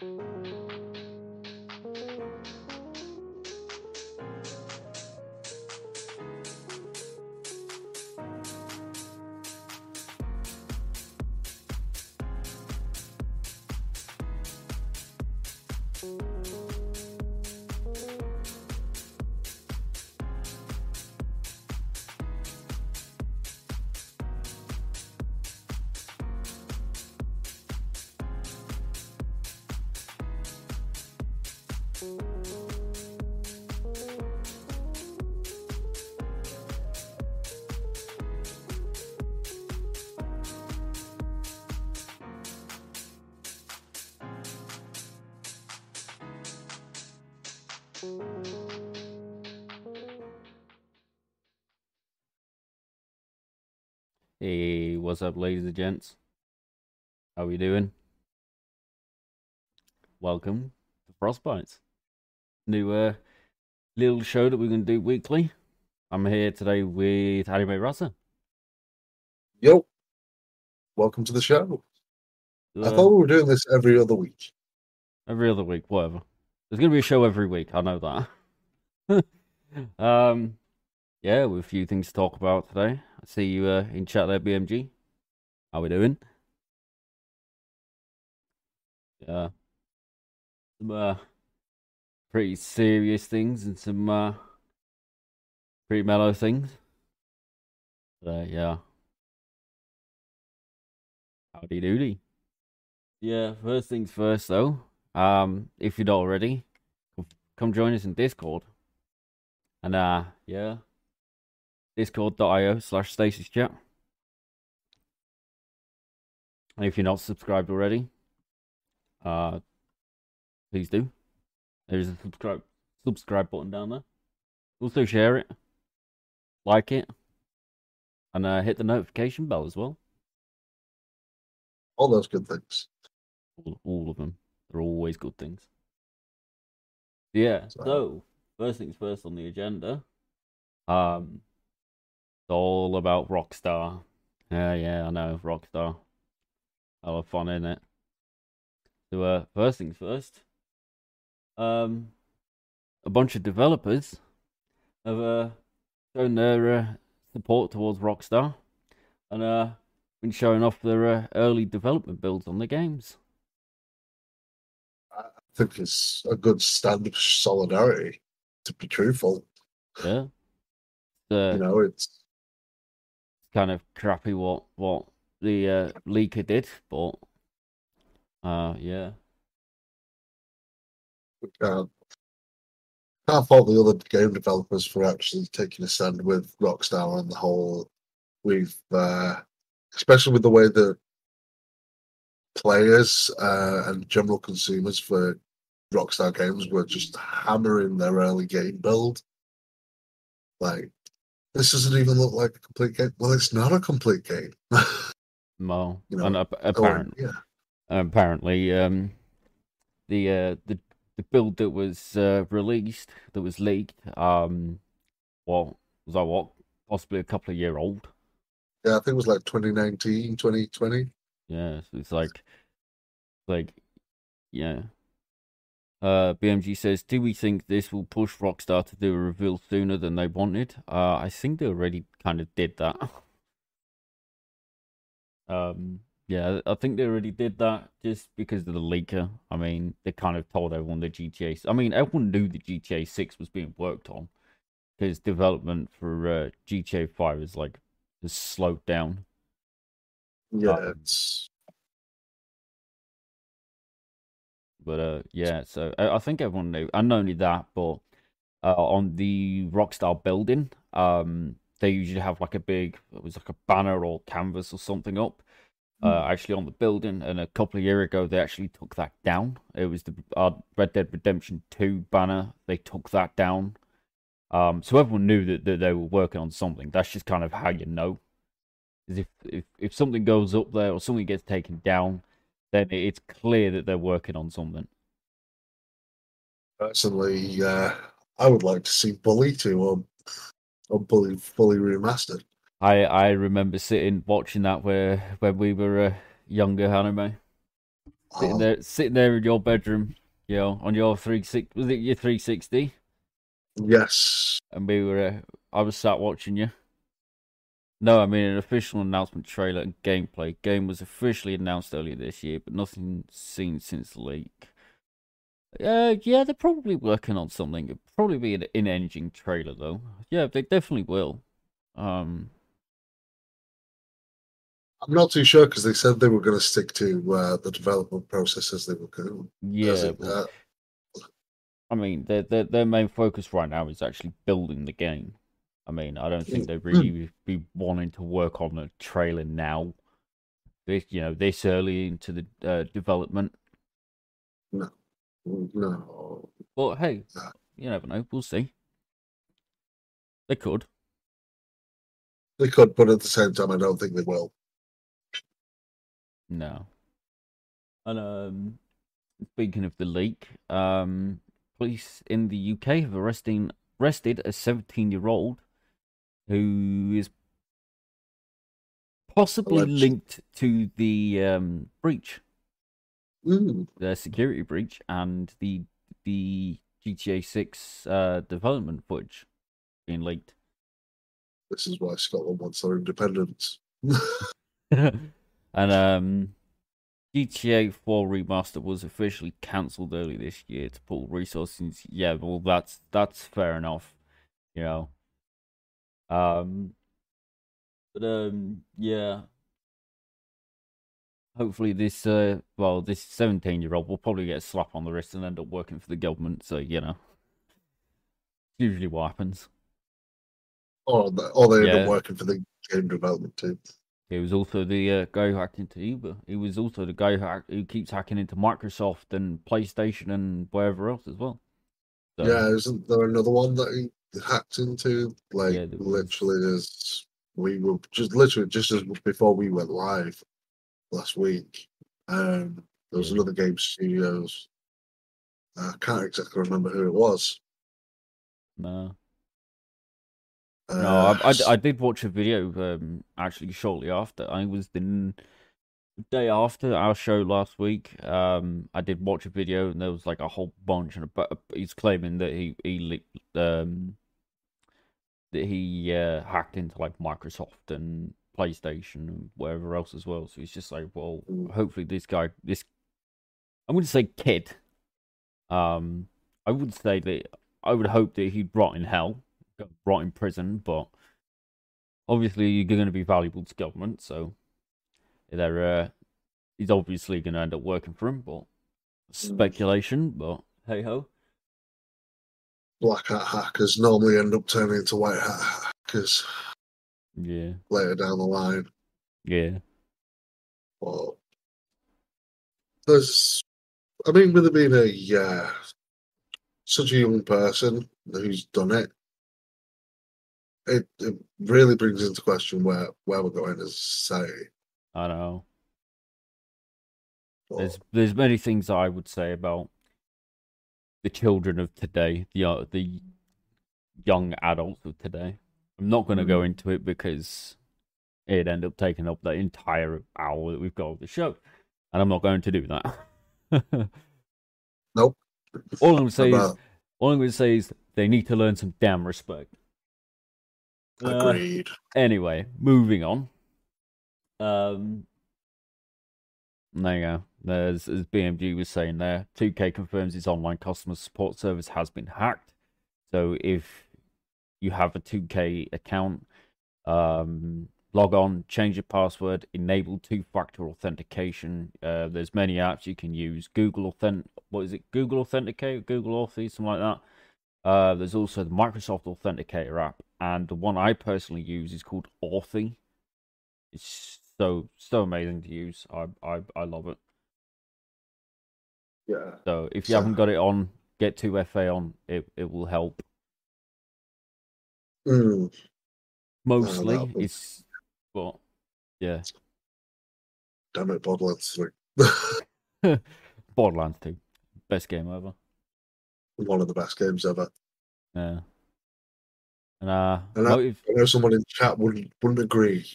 Thank mm -hmm. you. Música Hey, what's up, ladies and gents? How are we doing? Welcome to Frost Bytes. New uh, little show that we're going to do weekly. I'm here today with Anime Razza. Yo, welcome to the show. I Uh, thought we were doing this every other week. every other week, whatever. There's going to be a show every week. I know that. um, yeah, with a few things to talk about today. I see you uh, in chat there, BMG. How we doing? Yeah, some uh, pretty serious things and some uh, pretty mellow things. Uh, yeah. Howdy doody. Yeah, first things first though. Um, if you're not already, come join us in Discord. And uh, yeah, discord.io slash stasis chat. And if you're not subscribed already, uh, please do. There's a subscribe subscribe button down there. Also share it, like it, and uh, hit the notification bell as well. All those good things. All, all of them. They're always good things. Yeah. So- So first things first on the agenda. Um, it's all about Rockstar. Yeah, yeah, I know Rockstar. A lot of fun in it. So uh, first things first. Um, a bunch of developers have uh shown their uh, support towards Rockstar, and uh been showing off their uh, early development builds on the games. Think it's a good stand of solidarity, to be truthful. Yeah. Uh, You know, it's kind of crappy what what the uh, leaker did, but uh, yeah, uh, can't fault the other game developers for actually taking a stand with Rockstar on the whole. We've, uh, especially with the way the players uh, and general consumers for Rockstar games were just hammering their early game build. Like, this doesn't even look like a complete game. Well, it's not a complete game. well, You know, and ap- apparently, yeah, apparently, um, the uh, the the build that was uh, released that was leaked, um, well, was that what possibly a couple of year old? yeah, I think it was like 2019, 2020. Yeah, so it's like, like, yeah. Uh, BMG says, "Do we think this will push Rockstar to do a reveal sooner than they wanted?" Uh, I think they already kind of did that. um, yeah, I think they already did that just because of the leaker. I mean, they kind of told everyone the GTA. I mean, everyone knew the GTA Six was being worked on because development for uh, GTA Five is like has slowed down. Yeah, Um, it's But uh, yeah, so I, I think everyone knew, and not only that, but uh, on the Rockstar building, um, they usually have like a big, it was like a banner or canvas or something up, uh, actually on the building. And a couple of years ago, they actually took that down. It was the uh, Red Dead Redemption Two banner. They took that down. Um, so everyone knew that, that they were working on something. That's just kind of how you know. 'Cause if, if if something goes up there or something gets taken down, then it's clear that they're working on something. personally, uh, I would like to see Bully to um, or Bully fully remastered. I I remember sitting watching that where when we were uh, younger, anime, sitting Oh, there sitting there in your bedroom, you know, on your three six was it your three sixty, yes, and we were uh, I was sat watching you. No, I mean an official announcement trailer and gameplay. Game was officially announced earlier this year, but nothing seen since the leak. Uh, yeah, they're probably working on something. It'll probably be an in-engine trailer though. Yeah, they definitely will. Um, I'm not too sure because they said they were going to stick to uh, the development process as they were going. yeah, it, uh, I mean, their their their main focus right now is actually building the game. I mean, I don't think they'd really be wanting to work on a trailer now. This, you know, this early into the uh, development. No, no, But hey, No. you never know. We'll see. They could. they could, but at the same time, I don't think they will. No. And um, speaking of the leak, um, police in the UK have arresting arrested a 17-year-old who is possibly Alleged. linked to the um breach, Mm, the security breach, and the the GTA 6 uh development footage being leaked. this is why Scotland wants their independence. and um, GTA 4 remaster was officially cancelled early this year to pull resources. Yeah, well, that's that's fair enough, you know. Um, But um, yeah. Hopefully, this uh, well, this seventeen-year-old will probably get a slap on the wrist and end up working for the government. So you know, it's usually what happens. Or, or they end Yeah. up working for the game development team. He was also the uh, guy who hacked into Uber. He was also the guy who, hack- who keeps hacking into Microsoft and PlayStation and wherever else as well. So, Yeah, isn't there another one that he hacked into? Like Yeah, literally as we were just literally just as before we went live last week. Um there was another game studios. I can't exactly remember who it was. no. Uh, No, I, I, I did watch a video um, actually shortly after. I was the n- day after our show last week. Um, I did watch a video and there was like a whole bunch, and but he's claiming that he he um that he uh, hacked into like Microsoft and PlayStation and wherever else as well. So he's just like, well, Mm. hopefully this guy, this I'm going to say kid. Um, I would say that I would hope that he'd rot in hell, rot in prison, but obviously you're going to be valuable to government, so they're uh, he's obviously going to end up working for him. But speculation, but hey ho. black hat hackers normally end up turning into white hat hackers Yeah, later down the line. yeah, But there's, I mean, with it being a yeah, such a young person who's done it, it, it really brings into question where where we're going as a society. I know. There's there's many things I would say about the children of today, the uh, the young adults of today. I'm not going to go into it because it'd end up taking up the entire hour that we've got of the show, and I'm not going to do that. Nope. All I'm going to say is all I'm going to say is they need to learn some damn respect. Uh, agreed. Anyway, moving on. Um, there you go. There's as BMG was saying there, 2K confirms its online customer support service has been hacked. So if you have a 2K account, um, log on, change your password, enable two-factor authentication. Uh, there's many apps you can use. Google Authent, what is it? Google Authenticate, Google Authy, something like that. Uh, there's also the Microsoft Authenticator app, and the one I personally use is called Authy. It's so so amazing to use. I I I love it. Yeah. So if you So- haven't got it on, get 2FA on. It it will help. Mm, Mostly that'll be- it's, but yeah, damn it, Borderlands 3. Borderlands 2, best game ever. One of the best games ever. Yeah. And uh, And I- I know someone in chat wouldn't wouldn't agree.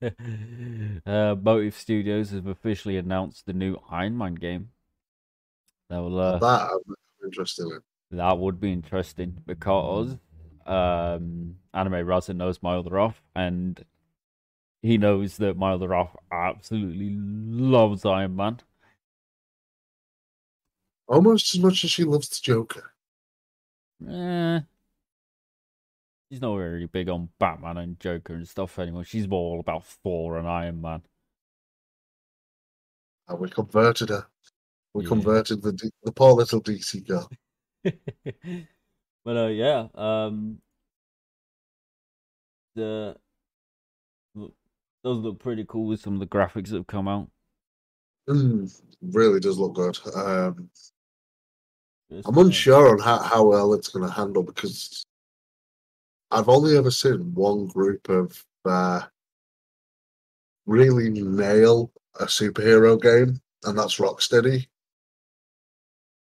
uh, Motive Studios have officially announced the new Iron Man game. That will uh, that I'm interested in. That would be interesting because um, Anime Razza knows my other half, and he knows that my other half absolutely loves Iron Man. Almost as much as she loves the Joker. Eh, she's not really big on Batman and Joker and stuff anymore. She's more all about Thor and Iron Man. And we converted her. We Yeah. converted the D- the poor little DC girl. but uh, yeah, um, the look- those look pretty cool with some of the graphics that have come out. Mm, really does look good. Um, I'm unsure on how, how well it's going to handle because I've only ever seen one group of uh, really nail a superhero game, and that's Rocksteady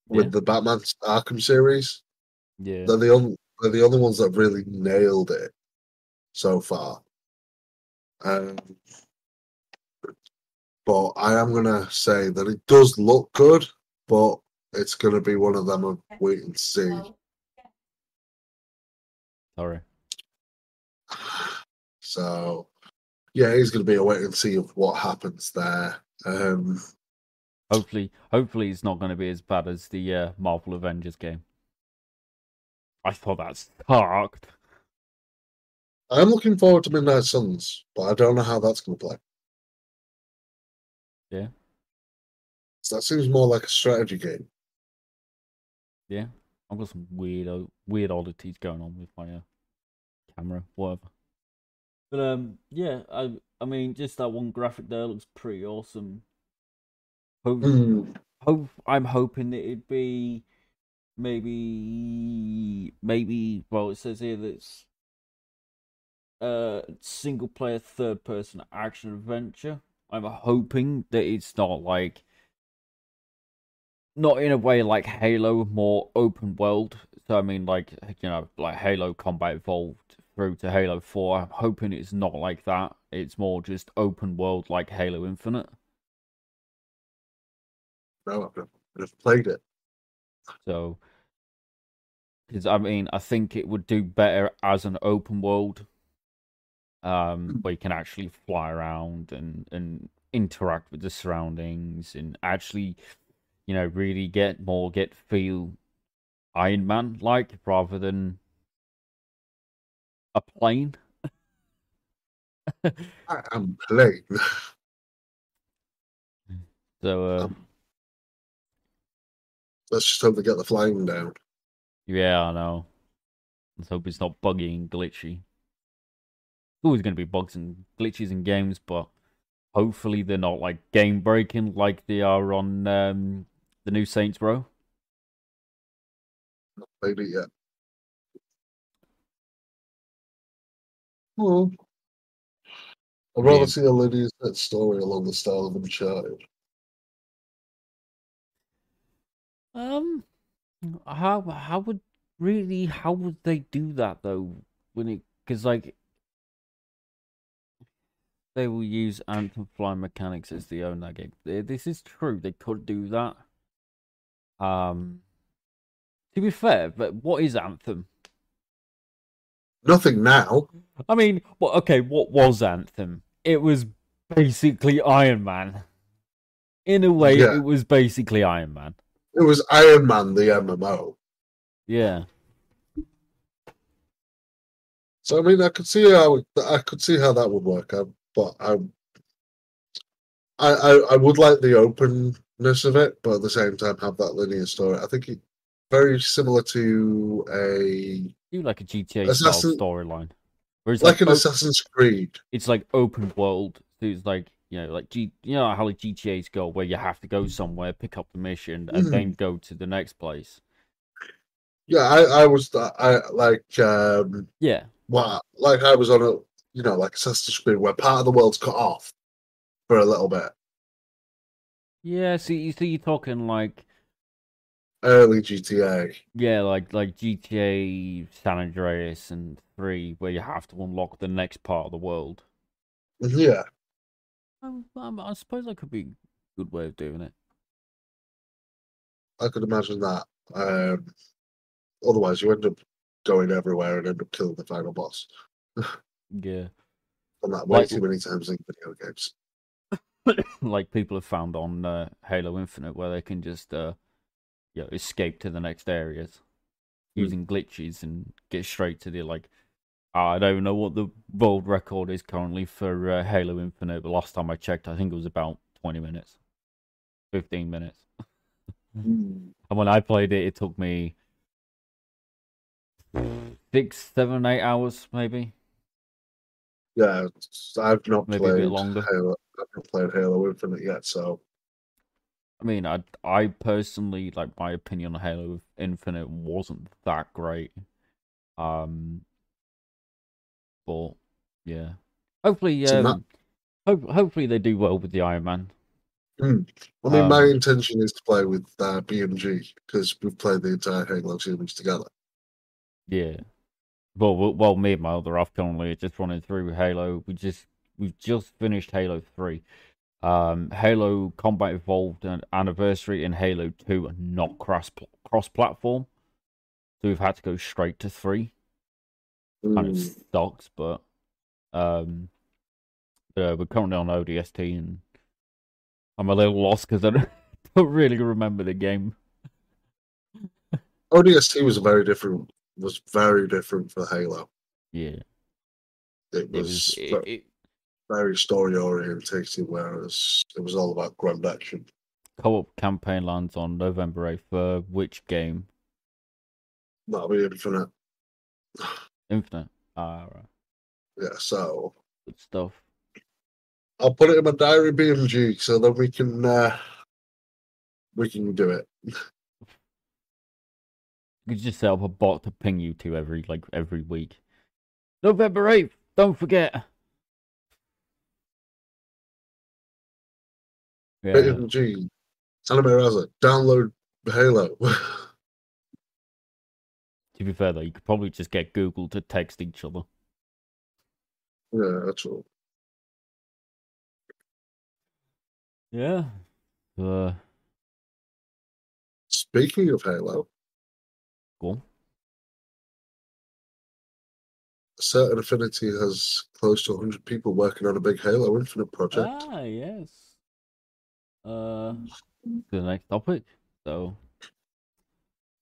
with Yeah. the Batman Arkham series. Yeah, They're the only they're the only ones that really nailed it so far. Um, but I am gonna say that it does look good, but it's gonna be one of them of wait and see. Sorry. So yeah, he's gonna be a wait and see of what happens there. Um, Hopefully, hopefully it's not going to be as bad as the uh, Marvel Avengers game. I thought that sucked. I'm looking forward to Midnight Suns, but I don't know how that's going to play. Yeah. So that seems more like a strategy game. Yeah, I've got some weird o- weird oddities going on with my uh, camera, whatever. But um, yeah, I I mean, just that one graphic there looks pretty awesome. Hope, Hmm. hope I'm hoping that it'd be maybe maybe well, it says here that it's uh single player third person action adventure. I'm hoping that it's not like not in a way like Halo, more open world. So I mean, like you know, like Halo Combat Evolved through to Halo Four. I'm hoping it's not like that. It's more just open world like Halo Infinite. No, I've never played it. So, because I mean, I think it would do better as an open world, um, where you can actually fly around and and interact with the surroundings and actually, you know, really get more get feel Iron Man like rather than a plane. I am playing. So, uh, Um, Let's just hope they get the flying down. yeah, I know. Let's hope it's not buggy and glitchy. There's always going to be bugs and glitches in games, but hopefully they're not like game breaking like they are on um, the new Saints Row. Not played it yet. Well, I'd rather Yeah. see a Lydia's story along the style of Uncharted. Um, how how would really how would they do that though? When it because like they will use Anthem fly mechanics as they own that game. This is true. They could do that. Um, to be fair, but what is Anthem? Nothing now. I mean, well, okay, what was Anthem? It was basically Iron Man. In a way, Yeah. it was basically Iron Man. It was Iron Man, the MMO. Yeah. So I mean, I could see how I could see how that would work. I, but I, I, I, I would like the openness of it, but at the same time have that linear story. I think it very similar to a Do like a GTA style Assassin- storyline. Whereas like like, an op- Assassin's Creed. it's like open world. So it's like you know, like G, you know how like GTA's go, where you have to go somewhere, pick up the mission, and Mhm. then go to the next place. Yeah, I, I was I like um Yeah, what like I was on a you know like Assassin's Creed where part of the world's cut off for a little bit. Yeah. So you so you're talking like Early GTA. yeah, like like GTA San Andreas and three, where you have to unlock the next part of the world. Yeah. Um, um, I suppose that could be a good way of doing it. I could imagine that. Um, otherwise, you end up going everywhere and end up killing the final boss. Yeah. And that way Like- too many times in video games. like people have found on uh, Halo Infinite, where they can just uh, you know, escape to the next areas Hmm. using glitches and get straight to the like. I don't even know what the world record is currently for uh, Halo Infinite, but last time I checked, I think it was about twenty minutes, fifteen minutes. And when I played it, it took me six, seven, eight hours, maybe. Yeah, I've not Maybe a bit played longer. Halo. I've not played Halo Infinite yet, so I mean, I I personally like my opinion on Halo Infinite wasn't that great. Um, but yeah, hopefully, um, hope, hopefully they do well with the Iron Man. I mean, my Um, intention is to play with uh, BMG because we've played the entire Halo series together. Yeah. Well, well, well, me and my other half currently are just running through Halo. We just we've just finished Halo Three. Um, Halo Combat Evolved and Anniversary and Halo Two are not cross cross platform, so we've had to go straight to three. kind of Mm, sucks, but um, uh, we're currently on ODST, and I'm a little lost because I don't, don't really remember the game. ODST was a very different was very different for Halo. Yeah, It It was, was it, ve- it, very story orientated, whereas it was all about grand action. co-op campaign lands on November eighth. For which game? That'll be infinite. Infinite. Ah, right. Yeah, so good stuff. I'll put it in my diary BMG so that we can uh we can do it. You could just set up a bot to ping you to every like every week. November eighth. Don't forget. Yeah. BMG. Anime download Halo. To be fair though, you could probably just get Google to text each other. yeah, that's all. Yeah. Uh, Speaking of Halo, cool. Certain Affinity has close to 100 people working on a big Halo Infinite project. Ah, yes. Uh, the next topic. So,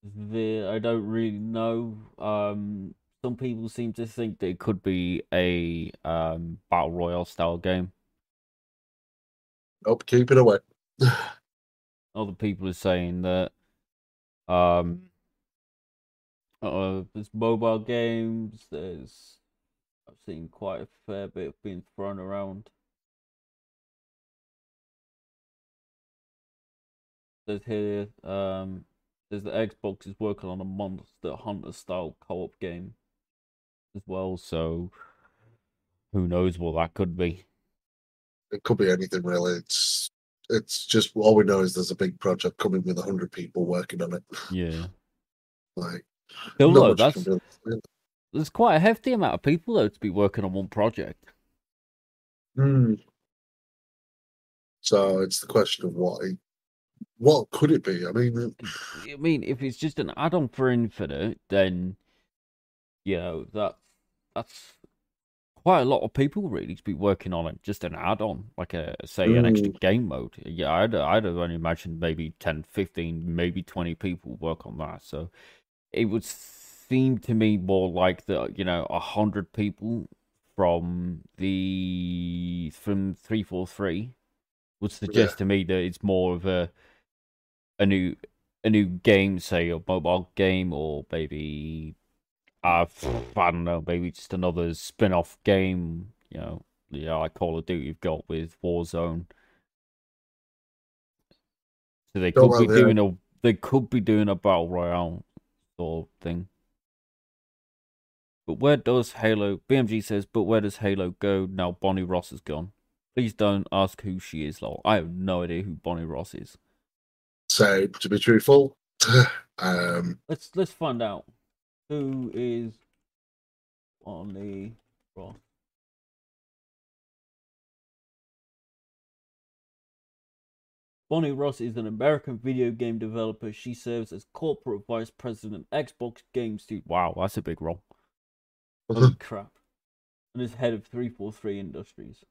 the I don't really know. Um, some people seem to think that it could be a um battle royale style game. Oh, keep it away. Other people are saying that um uh there's mobile games, there's I've seen quite a fair bit being thrown around. There's here um there's the Xbox is working on a Monster Hunter style co-op game as well, so who knows what that could be. It could be anything really. It's it's just all we know is there's a big project coming with 100 people working on it. Yeah. Like, Still though, that's there's quite a hefty amount of people though to be working on one project. Hmm. So it's the question of what it- what could it be? I mean, I mean, if it's just an add-on for Infinite, then you know that that's quite a lot of people really to be working on it. Just an add-on, like a say an extra game mode. Yeah, I'd I'd only imagined maybe 10, 15, maybe twenty people work on that. So it would seem to me more like the you know a hundred people from the from three four three would suggest to me that it's more of a a new a new game, say a mobile game, or maybe uh, I don't know, maybe just another spin-off game. You know, yeah, like Call of Duty you've got with Warzone. So they Oh, could well, be yeah. doing a they could be doing a battle royale of thing. But where does Halo? BMG says, but where does Halo go now? Bonnie Ross is gone. Please don't ask who she is, lol. I have no idea who Bonnie Ross is. so to be truthful, um, Let's let's find out who is Bonnie Ross. Bonnie Ross is an American video game developer. She serves as corporate vice president, Xbox Game Studio. Wow, that's a big role. Holy crap! And is head of 343 Industries.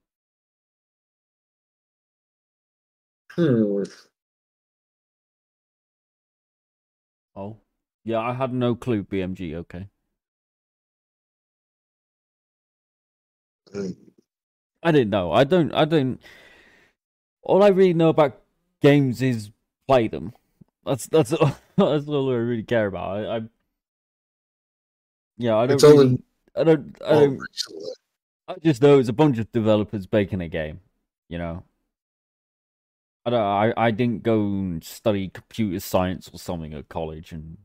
hmm, Oh, yeah, I had no clue. BMG, okay. I didn't know. I don't. I don't. All I really know about games is play them. That's that's all, that's all I really care about. I, I yeah, I don't. Really, in- I don't. I don't. I just know it's a bunch of developers making a game. You know. I don't. I I didn't go and study computer science or something at college, and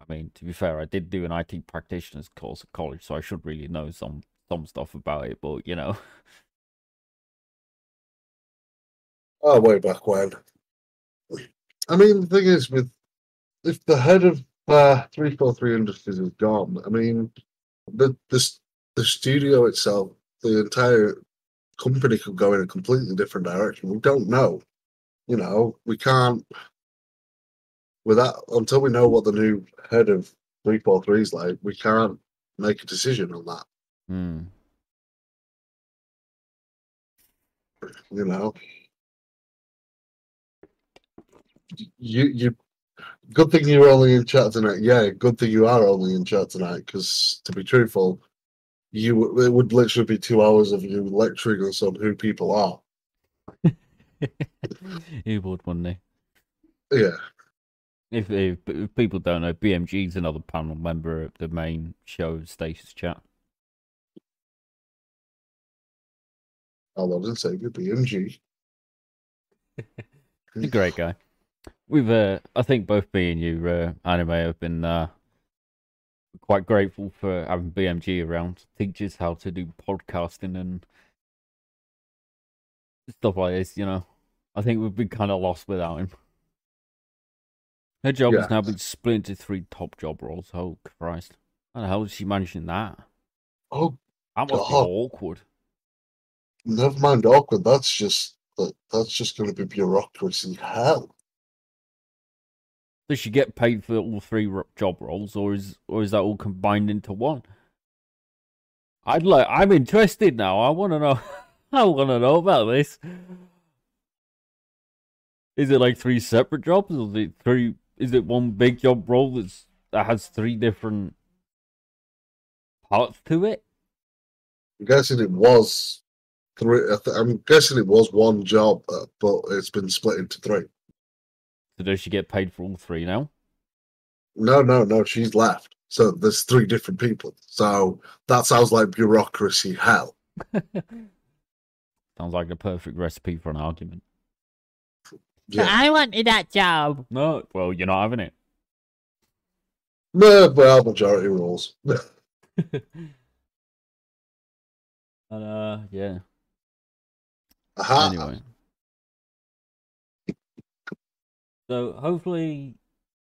I mean, to be fair, I did do an IT practitioner's course at college, so I should really know some some stuff about it. But you know. Oh, way back when. I mean, the thing is, with if the head of uh, 343 Industries is gone, I mean, the, the the studio itself, the entire company could go in a completely different direction. We don't know. You know, we can't. Without until we know what the new head of 343 is like, we can't make a decision on that. Hmm. You know, you you good thing you're only in chat tonight. Yeah, good thing you are only in chat tonight. Because to be truthful, you it would literally be two hours of you lecturing us on who people are. he would, wouldn't he? Yeah. If, if, if people don't know, BMG is another panel member of the main show, Stasis Chat. Our Lord and Savior, BMG. He's a great guy. We've, uh, I think both me and you, uh, anime, have been uh, quite grateful for having BMG around to teach us how to do podcasting and stuff like this. You know, I think we've been kind of lost without him. Her job Yeah. has now been split into three top job roles. Oh Christ! How the hell is she managing that? Oh, That must be awkward. never mind awkward. That's just that. That's just going to be bureaucracy hell. Does she get paid for all three job roles, or is or is that all combined into one? I'd like. I'm interested now. I want to know. I want to know about this. Is it like three separate jobs, or is it three? Is it one big job role that's that has three different parts to it? I'm guessing it was three. I I'm guessing it was one job, uh, but it's been split into three. So does she get paid for all three now? No, no, no. She's left. So there's three different people. So that sounds like bureaucracy hell. Sounds like the perfect recipe for an argument. Yeah. I wanted that job. No, well, you're not having it. No, well, majority rules. And uh, yeah. Aha. Anyway. So hopefully,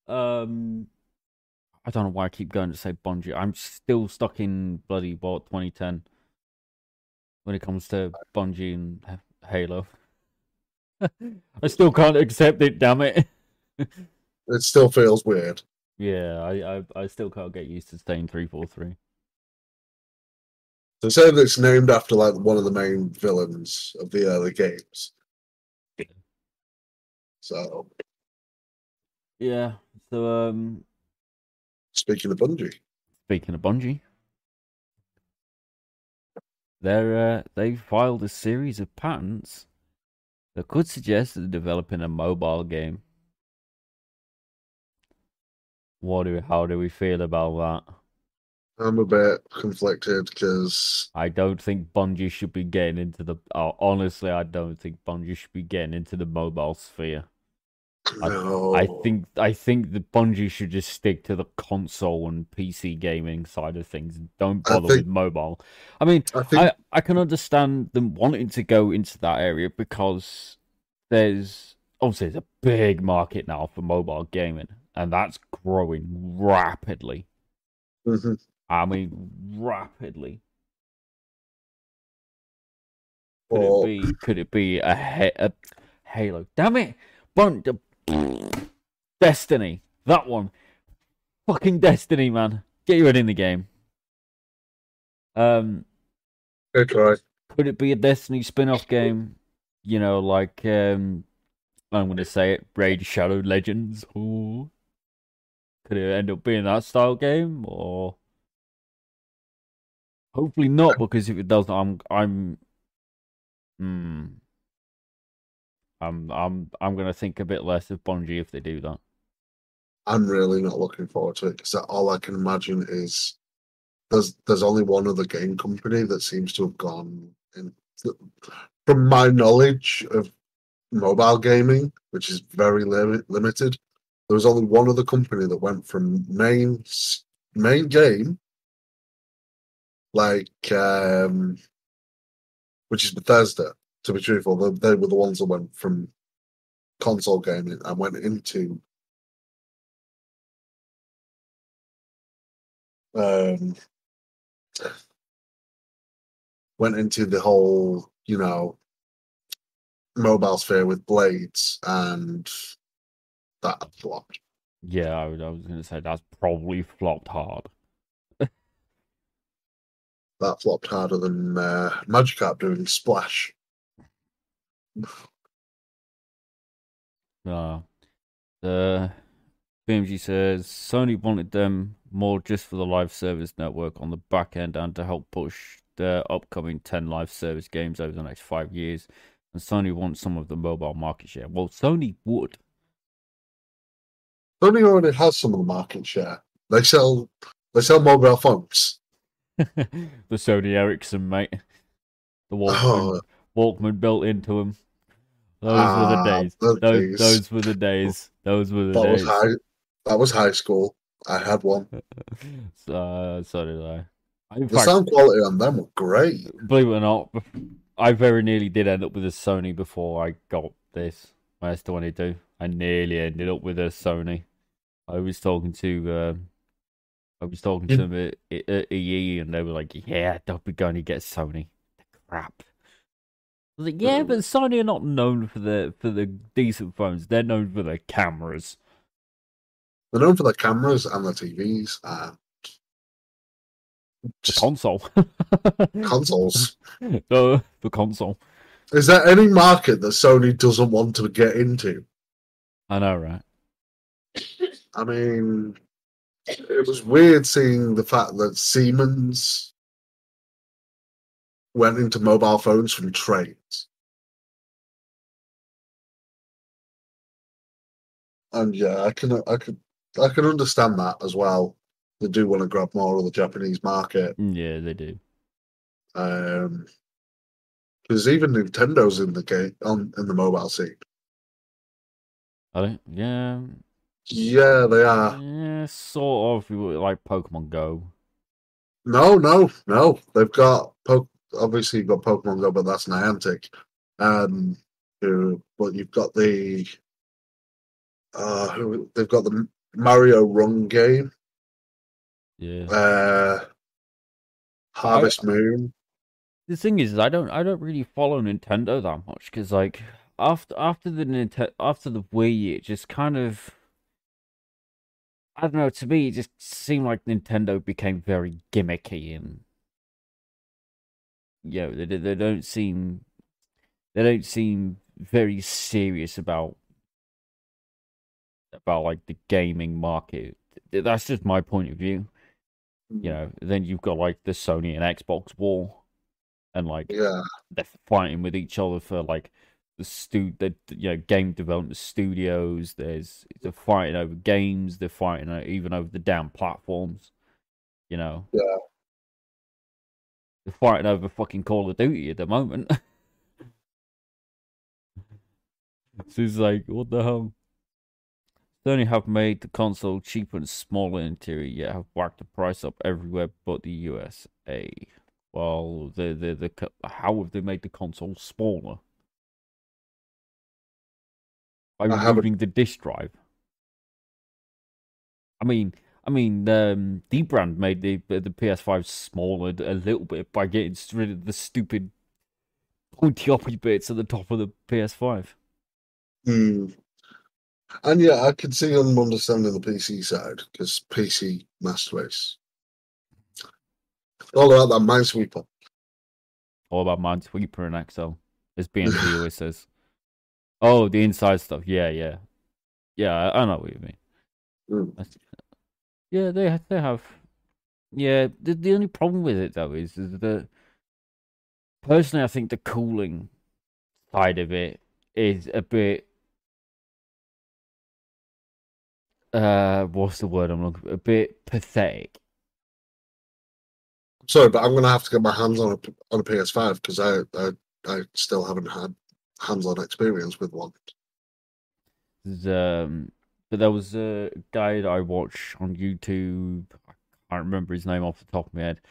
um, I don't know why I keep going to say Bungie. I'm still stuck in bloody what 2010 when it comes to Bungie and Halo. I still can't accept it. Damn it. It still feels weird. yeah, I, I I still can't get used to staying three four three. They say that it's named after like one of the main villains of the early games. So Yeah. So um, speaking of Bungie, Speaking of Bungie, they're uh, they filed a series of patents that could suggest that they're developing a mobile game. What do how do we feel about that? I'm a bit conflicted because I don't think Bungie should be getting into the. Uh, honestly, I don't think Bungie should be getting into the mobile sphere. I- no, I think I think the Bungie should just stick to the console and PC gaming side of things. Don't bother think- with mobile. I mean, I think I, I can understand them wanting to go into that area because there's obviously there's a big market now for mobile gaming and that's growing rapidly. Mhm. I mean rapidly. Could Well- it be could it be a, a Halo? Damn it. Bun- Destiny. That one. Fucking Destiny, man. Get your head in the game. Um good try. could it be a Destiny spin-off game? You know, like um I'm gonna say it, Raid Shadow Legends. Ooh. Could it end up being that style game or hopefully not, because if it does I'm I'm hmm I'm I'm I'm gonna think a bit less of Bungie if they do that. I'm really not looking forward to it because all I can imagine is there's there's only one other game company that seems to have gone in. From my knowledge of mobile gaming, which is very lim- limited, there was only one other company that went from main main game, like um, which is Bethesda. To be truthful, they, they were the ones that went from console gaming and went into um, went into the whole, you know, mobile sphere with blades, and that flopped. Yeah, I, I was gonna say that's probably flopped hard. That flopped harder than uh, Magikarp doing Splash. Uh, the BMG says Sony wanted them more just for the live service network on the back end and to help push their upcoming 10 live service games over the next five years. And Sony wants some of the mobile market share. Well, Sony would. Sony already has some of the market share. They sell they sell mobile phones. the Sony Ericsson, mate. The Walkman, Oh, Walkman built into them. Those were Ah, the days. those Those, those were the days. Those were the that was days. high. That was high school. I had one. uh, so did I. In The fact, sound quality on them were great. believe it or not, I very nearly did end up with a Sony before I got this I my S22. I nearly ended up with a Sony. I was talking to, uh, I was talking to You- them at, at EE, and they were like, "Yeah, don't be going to get Sony." Crap. I was like, yeah, but Sony are not known for the for the decent phones. They're known for their cameras. They're known for their cameras and their TVs and The console. consoles. the, the console. Is there any market that Sony doesn't want to get into? I know, right? I mean, it was weird seeing the fact that Siemens went into mobile phones from trains. And yeah, I can I can I can understand that as well. They do want to grab more of the Japanese market. Yeah, they do. Um because even Nintendo's in the game on in the mobile scene. I don't. Yeah. Yeah, they are. Yeah, sort of like Pokemon Go. No, no, no. They've got po- obviously you've got Pokemon Go, but that's Niantic. Um, who, but you've got the uh, who they've got the Mario Run game, Yeah. uh, Harvest Moon. the thing is, I don't, I don't really follow Nintendo that much because, like, after after the Nintendo, after the Wii, it just kind of, I don't know. To me, it just seemed like Nintendo became very gimmicky and, you know, they they don't seem, they don't seem very serious about about like the gaming market. That's just my point of view. You mm-hmm. know, then you've got like the Sony and Xbox war, and like Yeah, they're fighting with each other for like the stu the you know game development studios. There's they're fighting over games. They're fighting o- even over the damn platforms. You know. Yeah. Fighting over fucking Call of Duty at the moment. so it's like, what the hell? Sony have made the console cheaper and smaller in theory, yet have whacked the price up everywhere but the USA. Well, the the the how have they made the console smaller? By removing the disk drive. I mean, I mean, um, dbrand made the the PS5 smaller a little bit by getting rid of the stupid pointy uppy bits at the top of the PS5. Hmm. and yeah, I can see them understanding the PC side because PC master race. All about that Minesweeper. All about Minesweeper and Excel, as BMG always says. Oh, the inside stuff. Yeah, yeah, yeah. I, I know what you mean. Mm. Yeah, they ha- they have. Yeah, the the only problem with it though is is that personally, I think the cooling side of it is a bit. Uh, what's the word I'm looking for? A bit pathetic. Sorry, but I'm gonna have to get my hands on a on a PS5 because I, I I still haven't had hands-on experience with one. Um, but there was a guy that I watched on YouTube. I can't remember his name off the top of my head,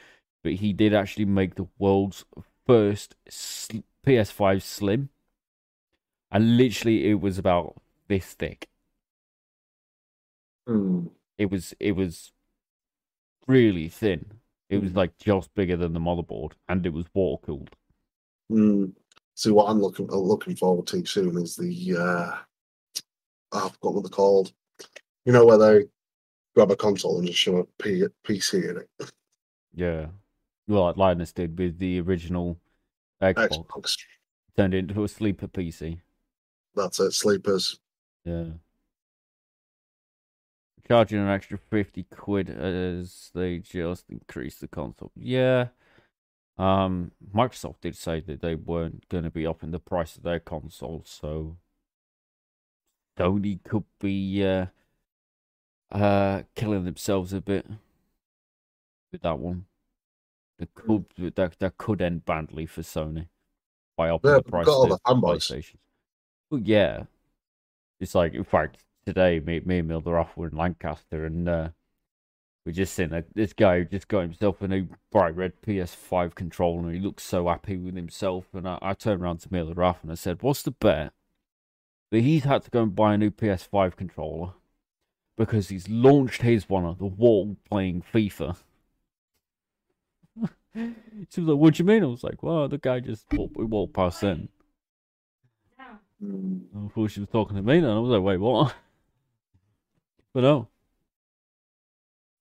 but he did actually make the world's first sl- PS5 Slim, and literally it was about this thick. Hmm. It was it was really thin. It was Mm. like just bigger than the motherboard, and it was water cooled. Hmm. See what I'm looking looking forward to soon is the uh, oh, I forgot what they're called. You know where they grab a console and just show a P- PC in it. Yeah, well, like Linus did with the original Xbox, Xbox. turned into a sleeper PC. That's it. Sleepers. Yeah. charging an extra 50 quid as they just increase the console. Yeah. Um, Microsoft did say that they weren't going to be upping the price of their console, so Sony could be uh, uh, killing themselves a bit with that one. That could that that could end badly for Sony by upping Yeah, the price got all of the. PlayStation. Well, yeah, it's like in fact today me me and Milder off were in Lancaster and uh, we just seen that this guy just got himself a new bright red PS5 controller and he looks so happy with himself and I, I turned around to Milder off and I said, "What's the bet that he's had to go and buy a new PS5 controller because he's launched his one at the wall playing FIFA?" She was like, "What do you mean?" I was like, "Well, the guy just walked, walked past in." Mm, I thought she was talking to me, and I was like, "Wait, what?" But no,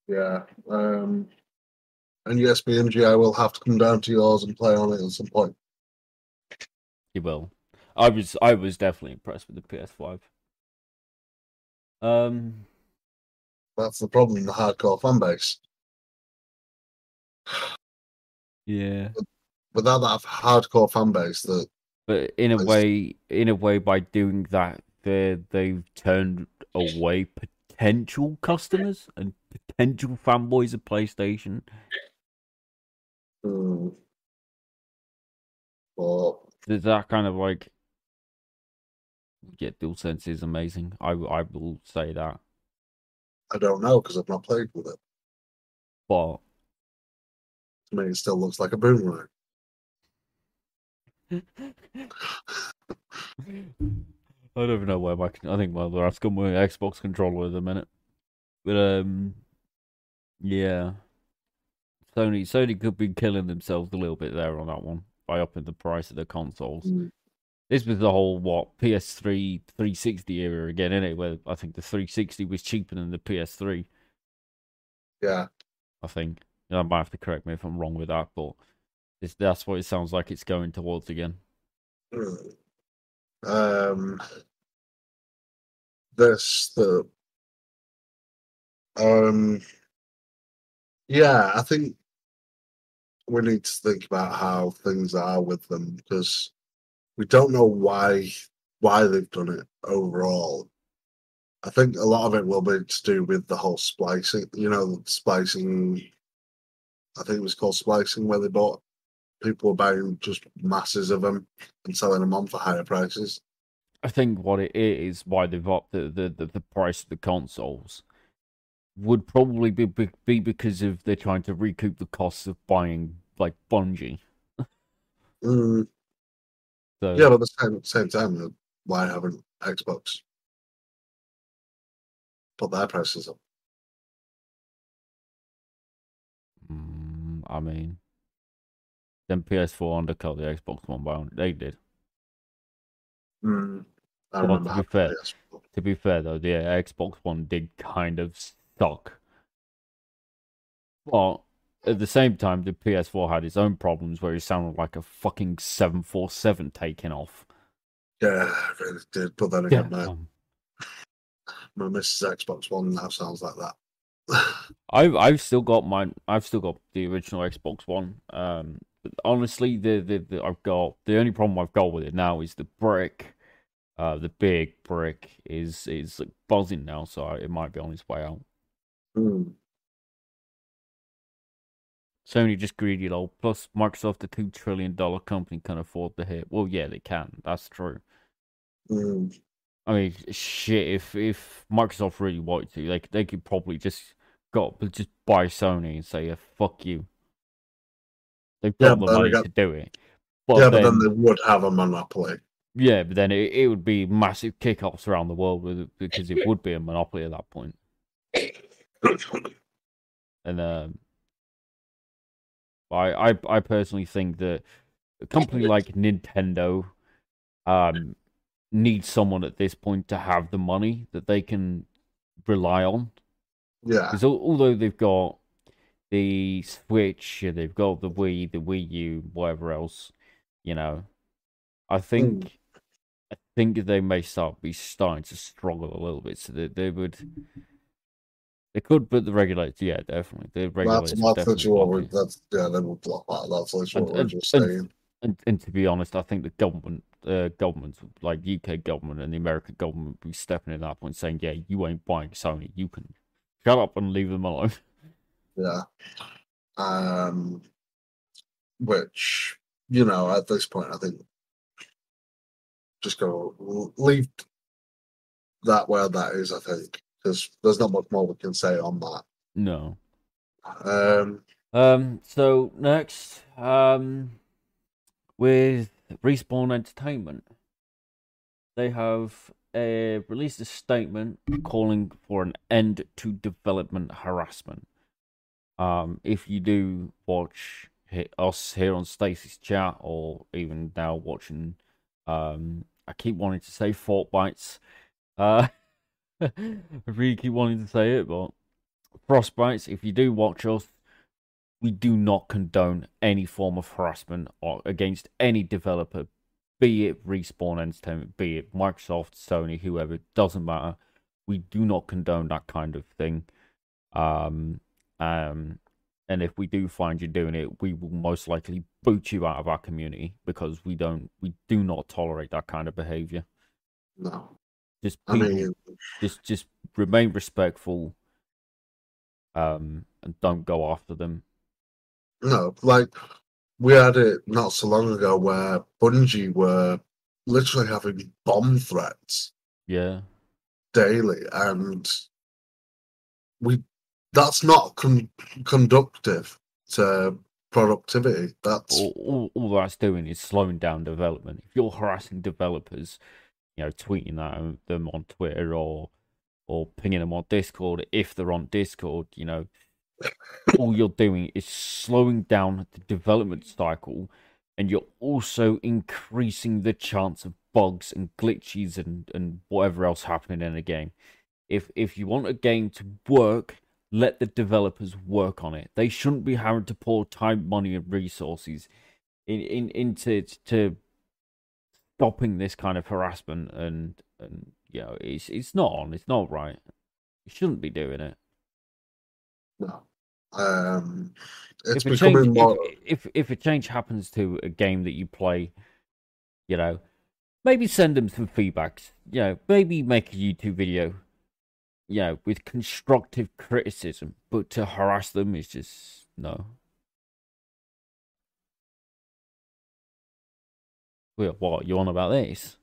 yeah. Um, and yes, BMG, I will have to come down to yours and play on it at some point. he will. I was, I was definitely impressed with the PS5. Um, That's the problem, in the hardcore fan base. yeah, Without that hardcore fan base, that but in a way, in a way, by doing that, they they've turned away potential customers and potential fanboys of PlayStation. mm, but There's that kind of like, yeah, DualSense is amazing. I I will say that, I don't know because I've not played with it. but To me, it still looks like a boomerang. I don't even know where my I think my that's got my Xbox controller at the minute. But um yeah. Sony Sony could be killing themselves a little bit there on that one by upping the price of the consoles. Mm, This was the whole what PS3 360 era again, innit? Where I think the 360 was cheaper than the PS3. Yeah, I think. I might have to correct me if I'm wrong with that, but it's, that's what it sounds like it's going towards again. Mm. Um, this the um, yeah, I think we need to think about how things are with them because we don't know why why they've done it overall. I think a lot of it will be to do with the whole splicing, you know, splicing. I think it was called splicing, where they bought people were buying just masses of them and selling them on for higher prices. I think what it is, why they've upped the, the, the, the price of the consoles, would probably be, be be because of they're trying to recoup the costs of buying like Bungie. Mm, So yeah, but at the same, same time, why haven't Xbox put their prices up? mm, I mean, then PS4 undercut the Xbox One by they did. Mm, I Well, to be fair, To be fair though, the Xbox One did kind of suck. But at the same time, the PS4 had its own problems where it sounded like a fucking 747 taking off. Yeah, I really did. But then again, my, Um, my Mrs. Xbox One now sounds like that. I've I've still got mine. I've still got the original Xbox One. Um, but honestly, the, the the I've got the only problem I've got with it now is the brick. Uh, the big brick is is like buzzing now, so it might be on its way out. Mm, Sony just greedy lol. Plus, Microsoft, the two trillion dollar company, can afford the hit. Well, yeah, they can. That's true. mm, I mean, shit. If if Microsoft really wanted to, they they could probably just got just buy Sony and say, yeah, "Fuck you." They've Yeah, got the money again- to do it. But yeah, then, but then they would have a monopoly. yeah, but then it, it would be massive kickoffs around the world with it because it would be a monopoly at that point. And um, I, I I personally think that a company like Nintendo um needs someone at this point to have the money that they can rely on. yeah, Because although they've got the Switch, they've got the Wii, the Wii U, whatever else, you know, I think I think they may start be starting to struggle a little bit. So that they would They could, but the regulators, yeah, definitely. The regulators. That's, would that's definitely literally what we, it. that's, yeah, they will block that. That's literally And- we're and- just and- saying. And, and to be honest, I think the government, uh, governments like UK government and the American government, would be stepping in at that point, saying, "Yeah, you ain't buying Sony. You can shut up and leave them alone." Yeah. Um, which, you know, at this point, I think just go leave that where that is, I think, because there's not much more we can say on that. no. Um, Um. So next, um, with Respawn Entertainment, they have uh, released a statement calling for an end to development harassment. Um, if you do watch us here on Stasis chat, or even now watching, um, I keep wanting to say Fortbites. Uh, I really keep wanting to say it, but Frost Bytes. If you do watch us, we do not condone any form of harassment or against any developer, be it Respawn Entertainment, be it Microsoft, Sony, whoever, doesn't matter. We do not condone that kind of thing. Um, um, and if we do find you doing it, we will most likely boot you out of our community because we don't, we do not tolerate that kind of behavior. no. Just I mean, just just remain respectful. Um, and don't go after them. no, like we had it not so long ago where Bungie were literally having bomb threats Yeah. daily, and we that's not con- conductive to productivity. That's all, all, all that's doing is slowing down development. If you're harassing developers, you know, tweeting at um, them on Twitter or or pinging them on Discord, if they're on Discord, you know, all you're doing is slowing down the development cycle, and you're also increasing the chance of bugs and glitches and and whatever else happening in a game. If if you want a game to work, let the developers work on it. They shouldn't be having to pour time, money, and resources in, in into to stopping this kind of harassment and and you know it's it's not on. It's not right. You shouldn't be doing it. no. Um, it's if becoming change, more. if, if if a change happens to a game that you play, you know, maybe send them some feedbacks. You know, maybe make a YouTube video. You know, with constructive criticism, but to harass them is just no. Well, what you on about this?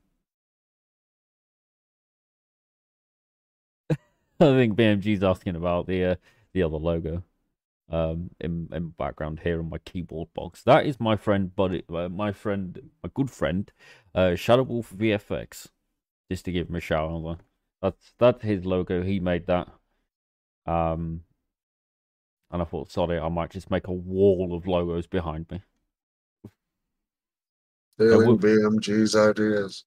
I think BMG's asking about the uh, the other logo um in in background here on my keyboard box. That is my friend buddy uh, my friend my good friend uh Shadow Wolf VFX. Just to give him a shout out. That's that's his logo. He made that. Um and I thought, sorry, I might just make a wall of logos behind me. Stealing BMG's ideas.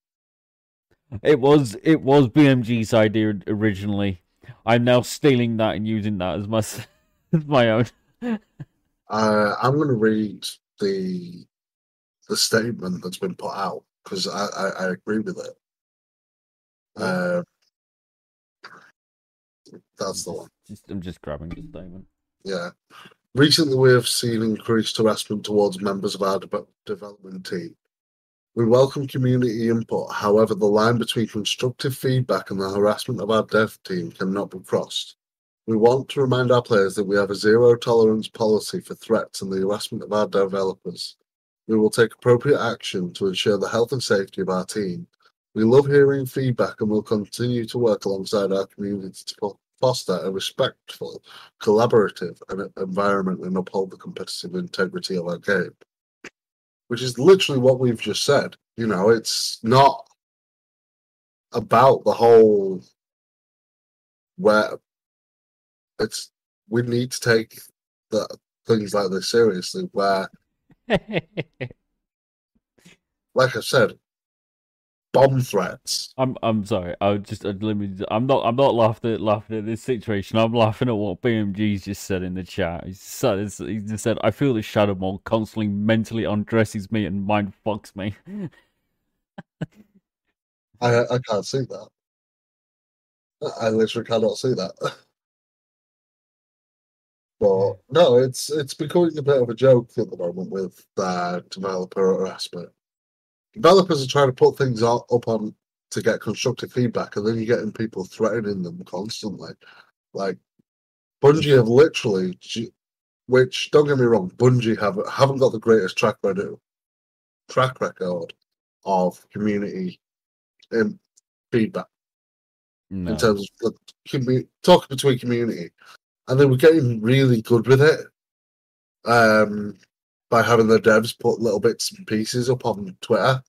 It was it was BMG's idea originally. I'm now stealing that and using that as my as my own. Uh, I'm going to read the the statement that's been put out because I, I, I agree with it. Uh, that's the one. Just, I'm just grabbing the statement. Yeah. Recently, we have seen increased harassment towards members of our de- development team. We welcome community input. However, the line between constructive feedback and the harassment of our dev team cannot be crossed. We want to remind our players that we have a zero tolerance policy for threats and the harassment of our developers. We will take appropriate action to ensure the health and safety of our team. We love hearing feedback and will continue to work alongside our community to foster a respectful, collaborative environment and uphold the competitive integrity of our game. Which is literally what we've just said. You know, it's not about the whole where it's we need to take the things like this seriously where like I said, bomb threats. I'm I'm sorry. I just I'd let me. I'm not I'm not laughing at laughing at this situation. I'm laughing at what BMG's just said in the chat. He said he just said I feel the Shadow Maul constantly mentally undresses me and mind fucks me. I I can't see that. I literally cannot see that. But no, it's it's becoming a bit of a joke at the moment with uh, developer harassment. Developers are trying to put things up on to get constructive feedback, and then you're getting people threatening them constantly. Like Bungie have literally, which don't get me wrong, Bungie have haven't got the greatest track record track record of community um, feedback No. in terms of the commu- talking between community, and they were getting really good with it um, by having the devs put little bits and pieces up on Twitter,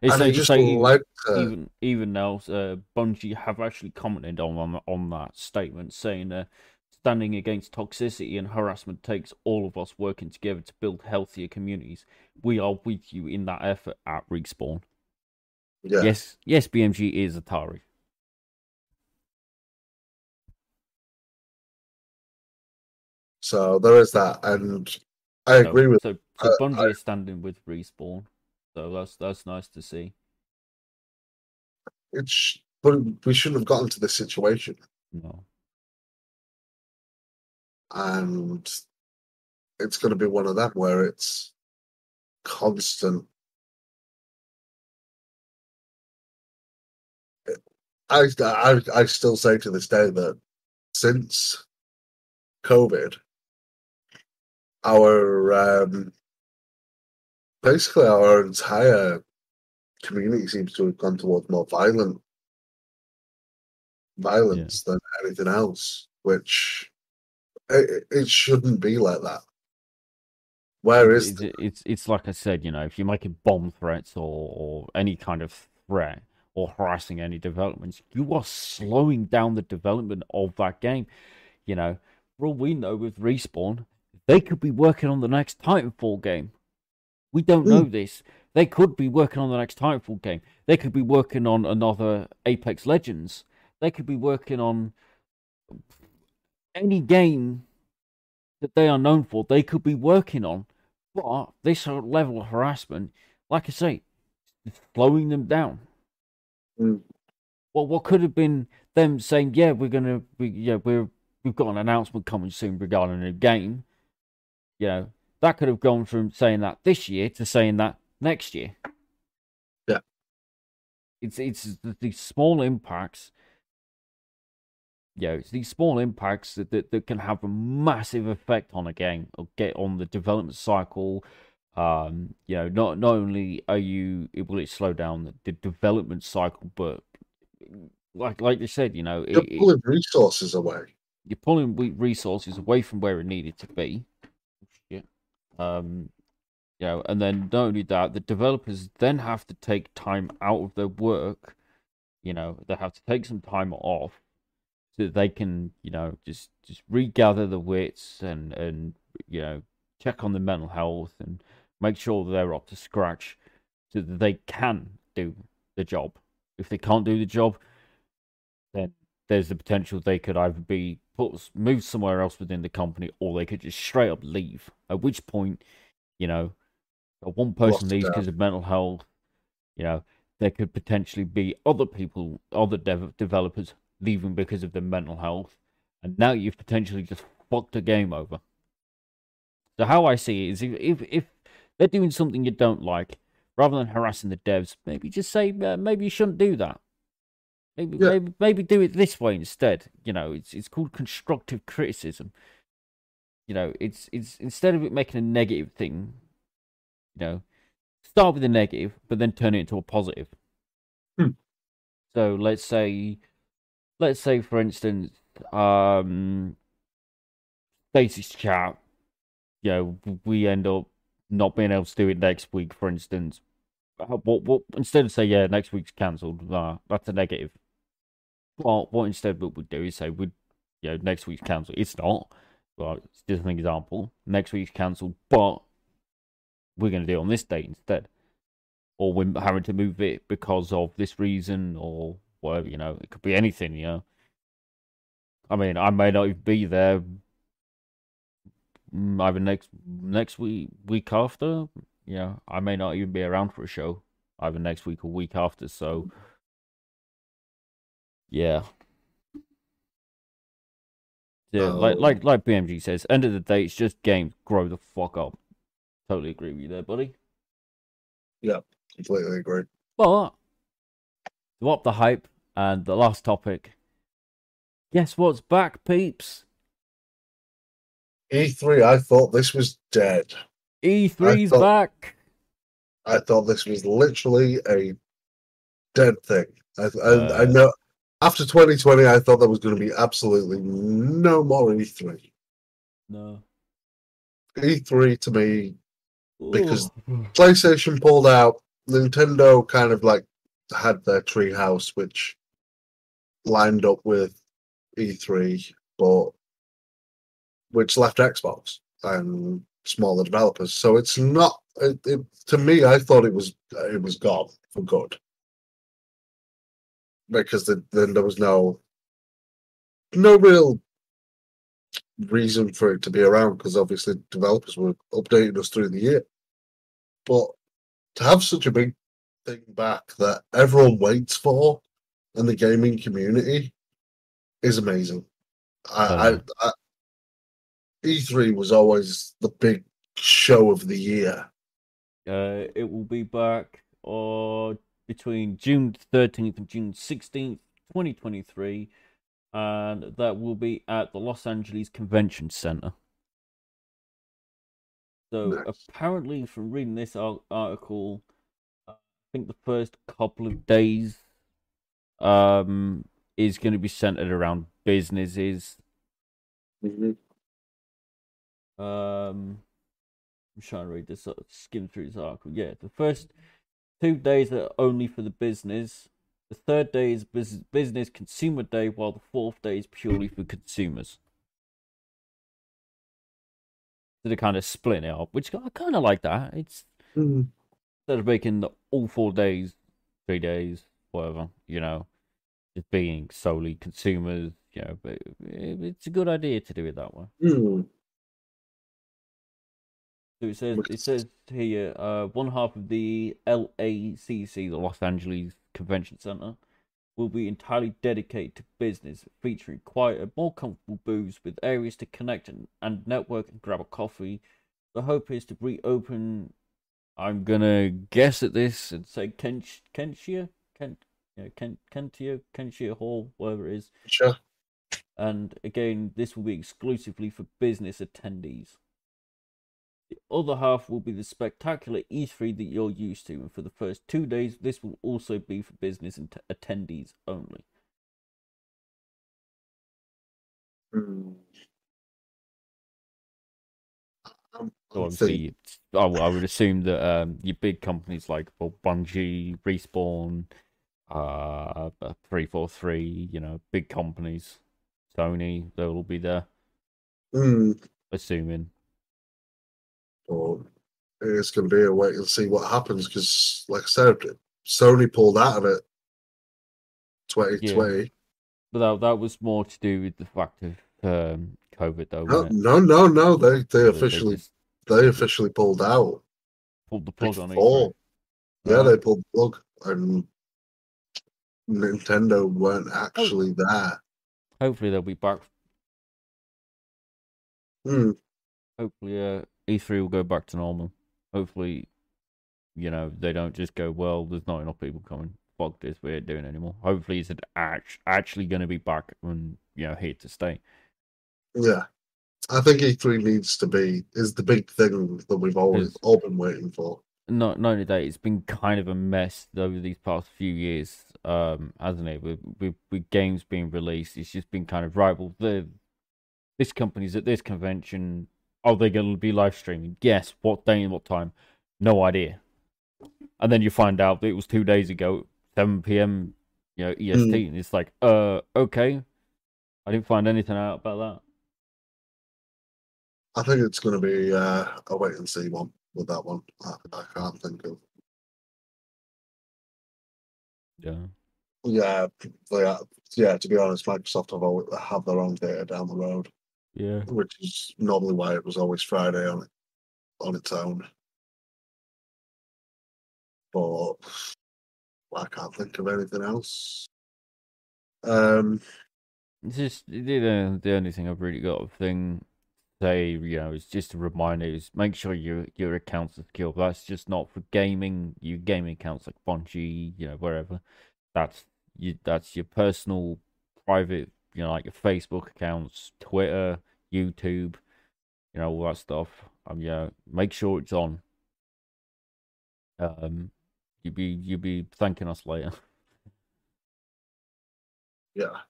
It's and like they just like to, even even now, uh, Bungie have actually commented on on, on that statement, saying uh, standing against toxicity and harassment takes all of us working together to build healthier communities. We are with you in that effort at Respawn. yeah. Yes, yes, BMG is Atari. So there is that, and I So- agree with so. So uh, Bungie I- is standing with Respawn, so that's that's nice to see. it. Sh- but we shouldn't have gotten to this situation, No, and it's going to be one of them where it's constant. I, I I still say to this day that since COVID, our um, basically our entire community seems to have gone towards more violent violence than anything else, which it, it shouldn't be like that. Where is it's, it's it's like I said, you know, if you're making bomb threats or or any kind of threat or harassing any developments, you are slowing down the development of that game. You know, for all we know with Respawn, they could be working on the next Titanfall game. We don't know this. They could be working on the next Titanfall game. They could be working on another Apex Legends. They could be working on any game that they are known for. They could be working on. But this level of harassment, like I say, is slowing them down. Mm. Well, what could have been them saying, "Yeah, we're gonna, we, yeah, we're we've got an announcement coming soon regarding a game." You know, that could have gone from saying that this year to saying that next year. Yeah. It's it's the, these small impacts. Yeah, it's these small impacts that, that, that can have a massive effect on a game or get on the development cycle. Um, you know, not not only are you it will it slow down the, the development cycle, but like like you said, you know, you're it, it- pulling resources away. you're pulling resources away from where it needed to be. Um, you know, and then not only that, the developers then have to take time out of their work. You know, they have to take some time off so that they can, you know, just just regather the wits and and you know check on the mental health and make sure they're up to scratch so that they can do the job. If they can't do the job, then there's the potential they could either be put moved somewhere else within the company or they could just straight up leave. At which point, you know, one person leaves because of mental health, you know, there could potentially be other people, other dev- developers leaving because of their mental health, and now you've potentially just fucked a game over. So how I see it is, if if, if they're doing something you don't like, rather than harassing the devs, maybe just say uh, maybe you shouldn't do that. Maybe Yeah. maybe maybe do it this way instead. You know, it's it's called constructive criticism. You know, it's it's instead of it making a negative thing, you know, start with a negative, but then turn it into a positive. Hmm. So let's say, let's say for instance, um, Stasis chat. You know, we end up not being able to do it next week, for instance. What what instead of say yeah next week's cancelled, nah, that's a negative. Well, what instead what we'd do is say we'd you know next week's cancelled. It's not. Well, it's just an example. Next week's cancelled, but we're going to do it on this date instead. Or we're having to move it because of this reason or whatever, you know. It could be anything, you know. I mean, I may not even be there either next next week, week after. You know, I may not even be around for a show either next week or week after. So, yeah, Yeah, like Um, like like BMG says, end of the day, it's just games. Grow the fuck up. Totally agree with you there, buddy. Yeah, completely agree. But to up the hype and the last topic. Guess what's back, peeps? E3, I thought this was dead. E3's thought- back. I thought this was literally a dead thing. I, I, I Uh, know after 2020, I thought there was going to be absolutely no more E E3. No. E3 to me, Because- PlayStation pulled out. Nintendo kind of like had their treehouse, which lined up with E3, but which left Xbox and smaller developers. So it's not. It, it, to me, I thought it was it was gone for good because the, then there was no no real reason for it to be around because obviously developers were updating us through the year. But to have such a big thing back that everyone waits for in the gaming community is amazing. I. I, I E3 was always the big show of the year. Uh, it will be back uh, between June 13th and June 16th, 2023, and that will be at the Los Angeles Convention Center. So Nice. apparently, from reading this article, I think the first couple of days um is going to be centered around businesses. Um, I'm trying to read this, uh, skim through this article. Yeah, the first two days are only for the business. The third day is business consumer day, while the fourth day is purely for consumers. So they're kind of splitting it up, which I kind of like that. It's Mhm. instead of making the all four days, three days, whatever, you know, just being solely consumers, you know, but it- it's a good idea to do it that way. Mm. So it says it says here, uh, one half of the LACC, the Los Angeles Convention Center, will be entirely dedicated to business, featuring quieter, more comfortable booths with areas to connect and, and network and grab a coffee. The hope is to reopen. I'm gonna guess at this and say Kench Kenshia Kent, yeah, Kent Kentia Kenshia Hall, whatever it is. Sure. And again, this will be exclusively for business attendees. The other half will be the spectacular E3 that you're used to, and for the first two days, this will also be for business and attendees only. Mm. So I'm obviously, thinking- it's- I, w- I would assume that um, your big companies like well, Bungie, Respawn, uh, three four three, you know, big companies, Sony, they will be there. Mm. Assuming, But it's going to be a wait and see what happens because, like I said, Sony pulled out of it 2020. but that that was more to do with the fact of um, COVID, though. No, no, no, no. They they officially just they officially pulled out. pulled the plug on it. before. Yeah, Right. they pulled the plug, and Nintendo weren't actually there. Hopefully, they'll be back. Hmm. Hopefully, uh, E3 will go back to normal. Hopefully, you know, they don't just go, well, there's not enough people coming. Fuck this, we ain't doing it anymore. Hopefully, it's actually going to be back and, you know, here to stay. Yeah, I think E3 needs to be is the big thing that we've always all been waiting for. Not, not only that, it's been kind of a mess over these past few years, um, hasn't it? With, with, with games being released, it's just been kind of right. Well, the this company's at this convention. Are they going to be live streaming? Yes. What day and what time? No idea. And then you find out that it was two days ago, 7 p.m. You know EST, and it's like, uh, okay. I didn't find anything out about that. I think it's going to be uh, a wait and see one with that one. I, I can't think of. that. Yeah. Yeah, yeah. To be honest, Microsoft have always have their own data down the road, Yeah. which is normally why it was always Friday on it on its own. But I can't think of anything else. Um, It's just the the only thing I've really got a thing say, you know, is just a reminder is make sure your your accounts are secure. That's just not for gaming. Your gaming accounts like Bungie, you know, wherever. That's you. That's your personal, private, you know, like your Facebook accounts, Twitter, YouTube, you know, all that stuff. Um, yeah, make sure it's on. Um, you'll be you'll be thanking us later. Yeah.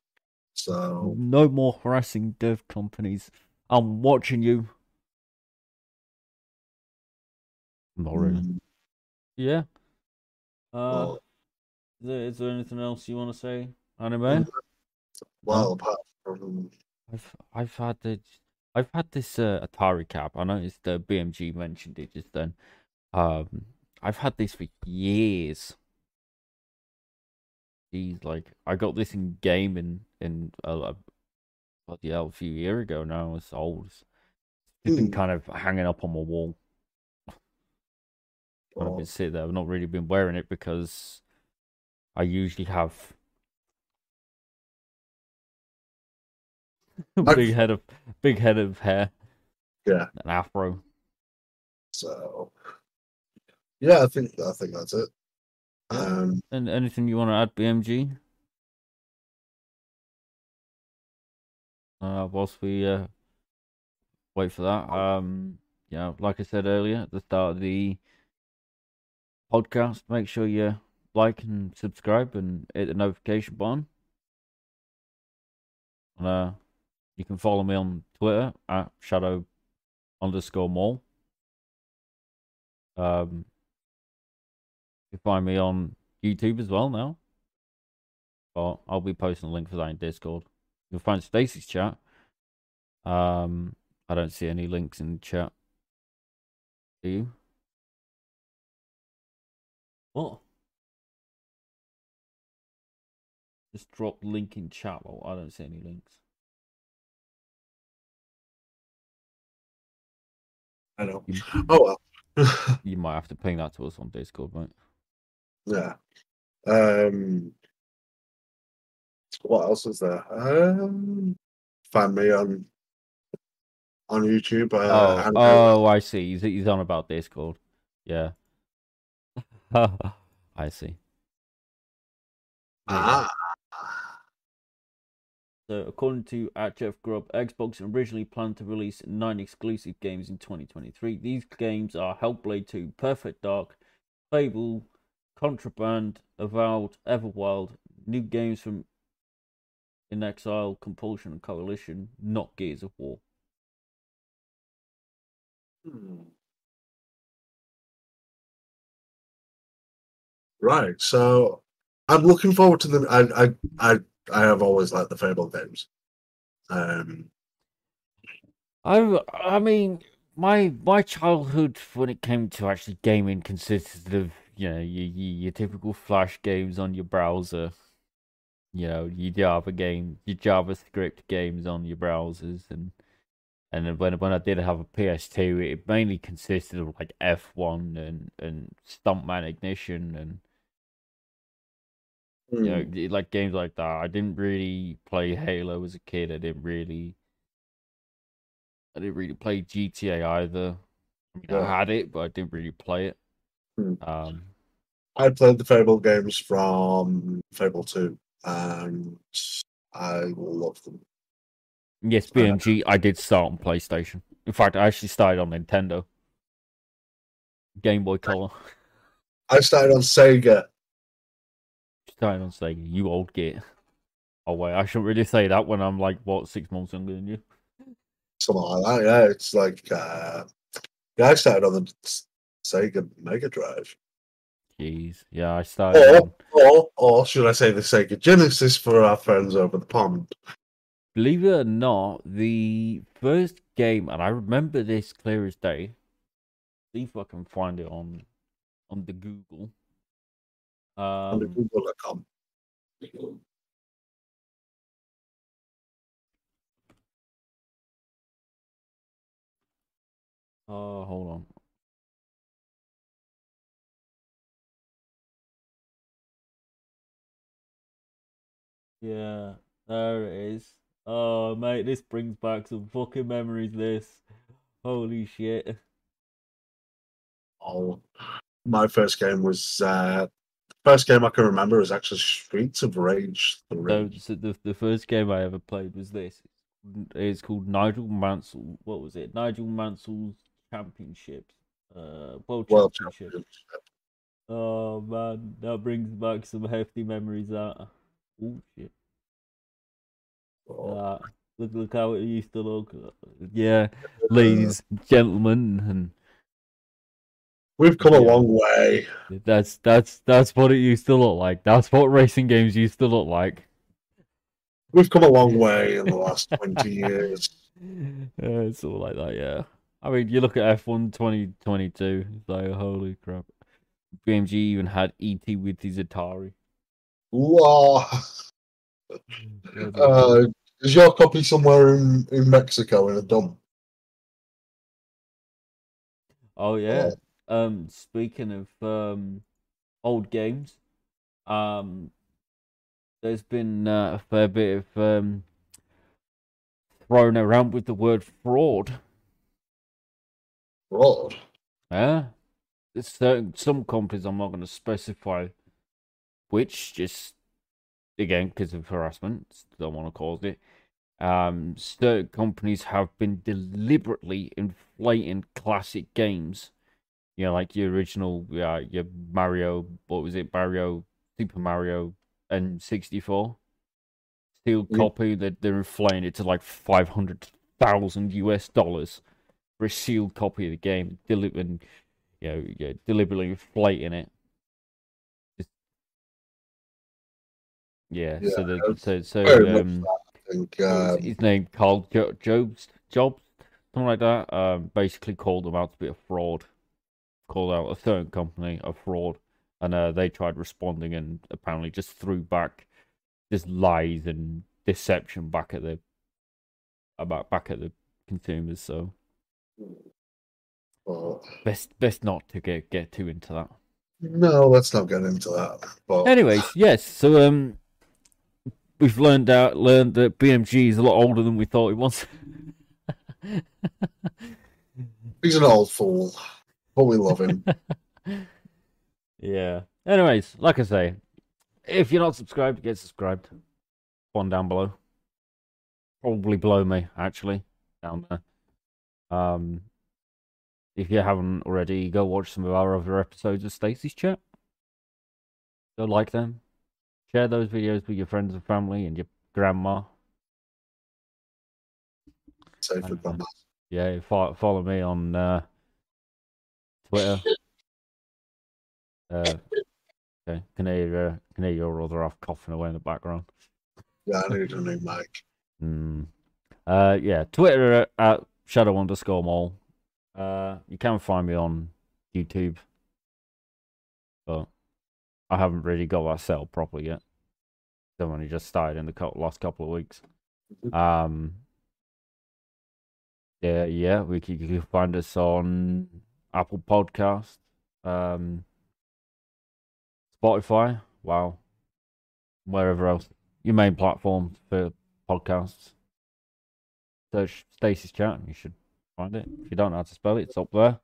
So No more harassing dev companies. I'm watching you. Not really. mm, Yeah. Uh, well, is there, is there anything else you want to say, anime? Mm. well, apart from I've I've had this I've had this uh, Atari cap. I noticed the BMG mentioned it just then. Um, I've had this for years. Jeez, like I got this in game in in uh, bloody hell, a few years ago now. It's old. It's been Hmm. kind of hanging up on my wall. Of well, been sitting there. I've not really been wearing it because I usually have big head of big head of hair. Yeah. An afro. so yeah, I think I think that's it. Um, And anything you want to add, BMG? Uh, whilst we uh, wait for that, um, yeah, like I said earlier at the start of the podcast, make sure you like and subscribe and hit the notification button. And, uh, you can follow me on Twitter at shadow underscore maul. Um, you can find me on YouTube as well now. But I'll be posting a link for that in Discord. You'll find Stasis chat. Um, I don't see any links in the chat. Do you? What? Just drop link in chat. Well, I don't see any links. I know. You, Oh well. you might have to ping that to us on Discord, mate. yeah. Um, what else is there? Um, find me on on YouTube. Uh, Oh, oh, I see. He's, he's on about Discord. Yeah. I see. ah, So, according to at Jeff Grubb, Xbox originally planned to release nine exclusive games in 2023. These games are Hellblade 2, Perfect Dark, Fable, Contraband, Avowed, Everwild, new games from inXile, Compulsion, and Coalition, not Gears of War. hmm. right. So I'm looking forward to them. I I I I have always liked the Fable games. Um, I I mean, my my childhood when it came to actually gaming consisted of you know your your, typical Flash games on your browser, you know your Java game, your JavaScript games on your browsers, and and when when I did have a PS2, it mainly consisted of like F1 and and Stuntman Ignition and you know hmm, like games like that. I didn't really play Halo as a kid. I didn't really I didn't really play GTA either. Yeah. I had it, but I didn't really play it. Hmm. Um, I played the Fable games from Fable Two, and I love them. yes, Uh, BMG. I did start on PlayStation. In fact, I actually started on Nintendo, Game Boy Color. I started on Sega. Started on Sega. You old git. Oh wait, I shouldn't really say that when I'm like what six months younger than you. something like that. Yeah, it's like uh, yeah, I started on the Sega Mega Drive, Jeez, yeah, I started. or on- or or should I say the Sega Genesis for our friends over the pond? Believe it or not, the first game, and I remember this clear as day. See if I can find it on on the Google. On the Um, Google.com. oh, hold on. Yeah, there it is. Oh, mate, this brings back some fucking memories. This, holy shit. Oh, my first game was uh, first game I can remember is actually Streets of Rage three. so the the first game I ever played was this. It's called Nigel Mansell. What was it? Nigel Mansell's Championships. Uh, World World Championship. Championship. Oh man, that brings back some hefty memories. That. Oh shit. Oh, That. Look, look how it used to look. Yeah, ladies, and gentlemen, and We've come a long way. that's that's that's what it used to look like. That's what racing games used to look like. We've come a long way in the last twenty years. Yeah, it's all like that, yeah. I mean, you look at F1 2022, it's like, holy crap. BMG even had ET with his Atari. Whoa. Uh, is your copy somewhere in, in Mexico in a dump? oh, yeah. Um, speaking of um, old games, um, there's been uh, a fair bit of um, thrown around with the word fraud. Fraud. Yeah. There's certain some companies I'm not going to specify which, just again because of harassment. Don't want to cause it. Um, certain companies have been deliberately inflating classic games. You know, like your original, uh, your Mario. What was it? Mario, Super Mario, and sixty four. Sealed Yeah. copy that they're inflating it to like five hundred thousand US dollars for a sealed copy of the game, deli- and you know, yeah, deliberately inflating it. Just- yeah, so the so so um, think his, um, his name Karl jo- Jobs Jobs something like that. Um, basically called them out to be a fraud, called out a certain company a fraud, and uh, they tried responding and apparently just threw back just lies and deception back at the about back at the consumers. So well, best best not to get get too into that. no, let's not get into that. But Anyways, yes. So um, we've learned out learned that BMG is a lot older than we thought it was. he's an old fool, but we love him. yeah. Anyways, like I say, if you're not subscribed, get subscribed. One down below. Probably below me, actually, down there. Um, if you haven't already, go watch some of our other episodes of Stasis Chat. Go like them. Share those videos with your friends and family and your grandma. Safe with my Yeah, follow, follow me on uh, Twitter. Uh, okay, can hear uh, can hear your other half coughing away in the background. Yeah, I need a new mic. Hmm. Uh, yeah, Twitter at shadow underscore maul. Uh, you can find me on YouTube, but I haven't really got that set up properly yet. I've only just started in the cou- last couple of weeks. Um. Yeah, yeah, we can, you can find us on Apple Podcast, um, Spotify, wow, wherever else your main platform for podcasts. Search Stasis chat, you should find it. If you don't know how to spell it, it's up there,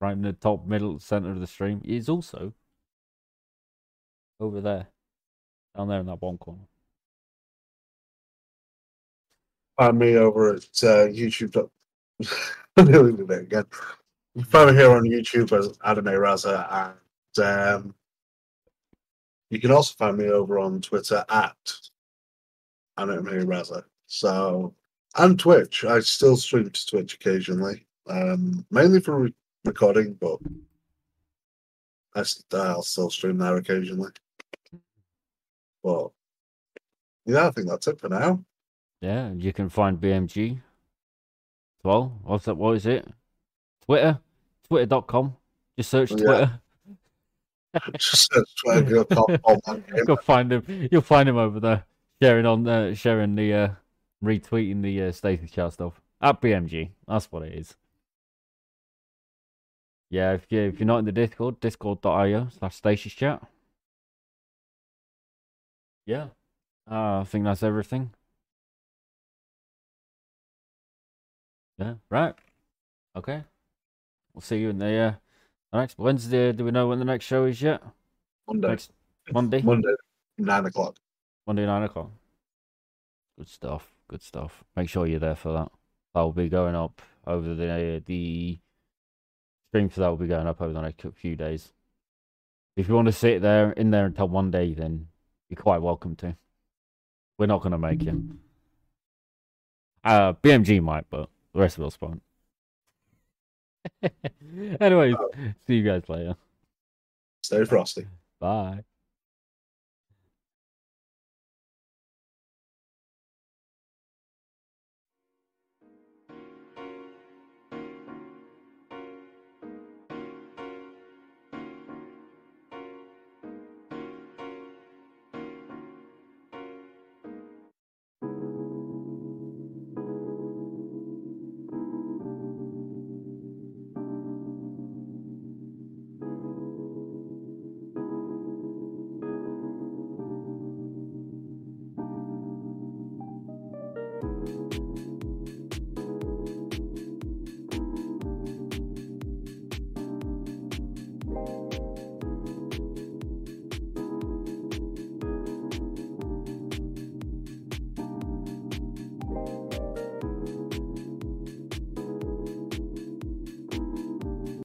right in the top middle center of the stream. Is also over there, down there in that one corner. Find me over at uh, YouTube. nearly did again. Find me here on YouTube as Anime Razza, and um, you can also find me over on Twitter at Anime Razza. So, and Twitch. I still stream to Twitch occasionally, um, mainly for re- recording, but I, will still stream there occasionally. But yeah, I think that's it for now. Yeah, you can find BMG as well. What's that? What is it? Twitter, twitter.com. Just search Yeah. Twitter. Just search Twitter, top on. You'll find him. You'll find him over there, sharing on, uh, sharing the, uh, retweeting the uh, Stasis Chat stuff at BMG. That's what it is. Yeah, if you if you're not in the Discord, discord.io slash Stasis Chat. yeah, uh, I think that's everything. Yeah, right. Okay. We'll see you in the uh, next Wednesday. Do we know when the next show is yet? Monday. Next Monday. Monday, nine o'clock. Monday nine o'clock. Good stuff. Good stuff. Make sure you're there for that. That will be going up over the the stream for that will be going up over the next few days. If you want to sit there in there until one day, then you're quite welcome to. We're not going to make you. Uh, BMG might, but the rest of us won't. Anyways, oh. see you guys later. Stay frosty. Bye.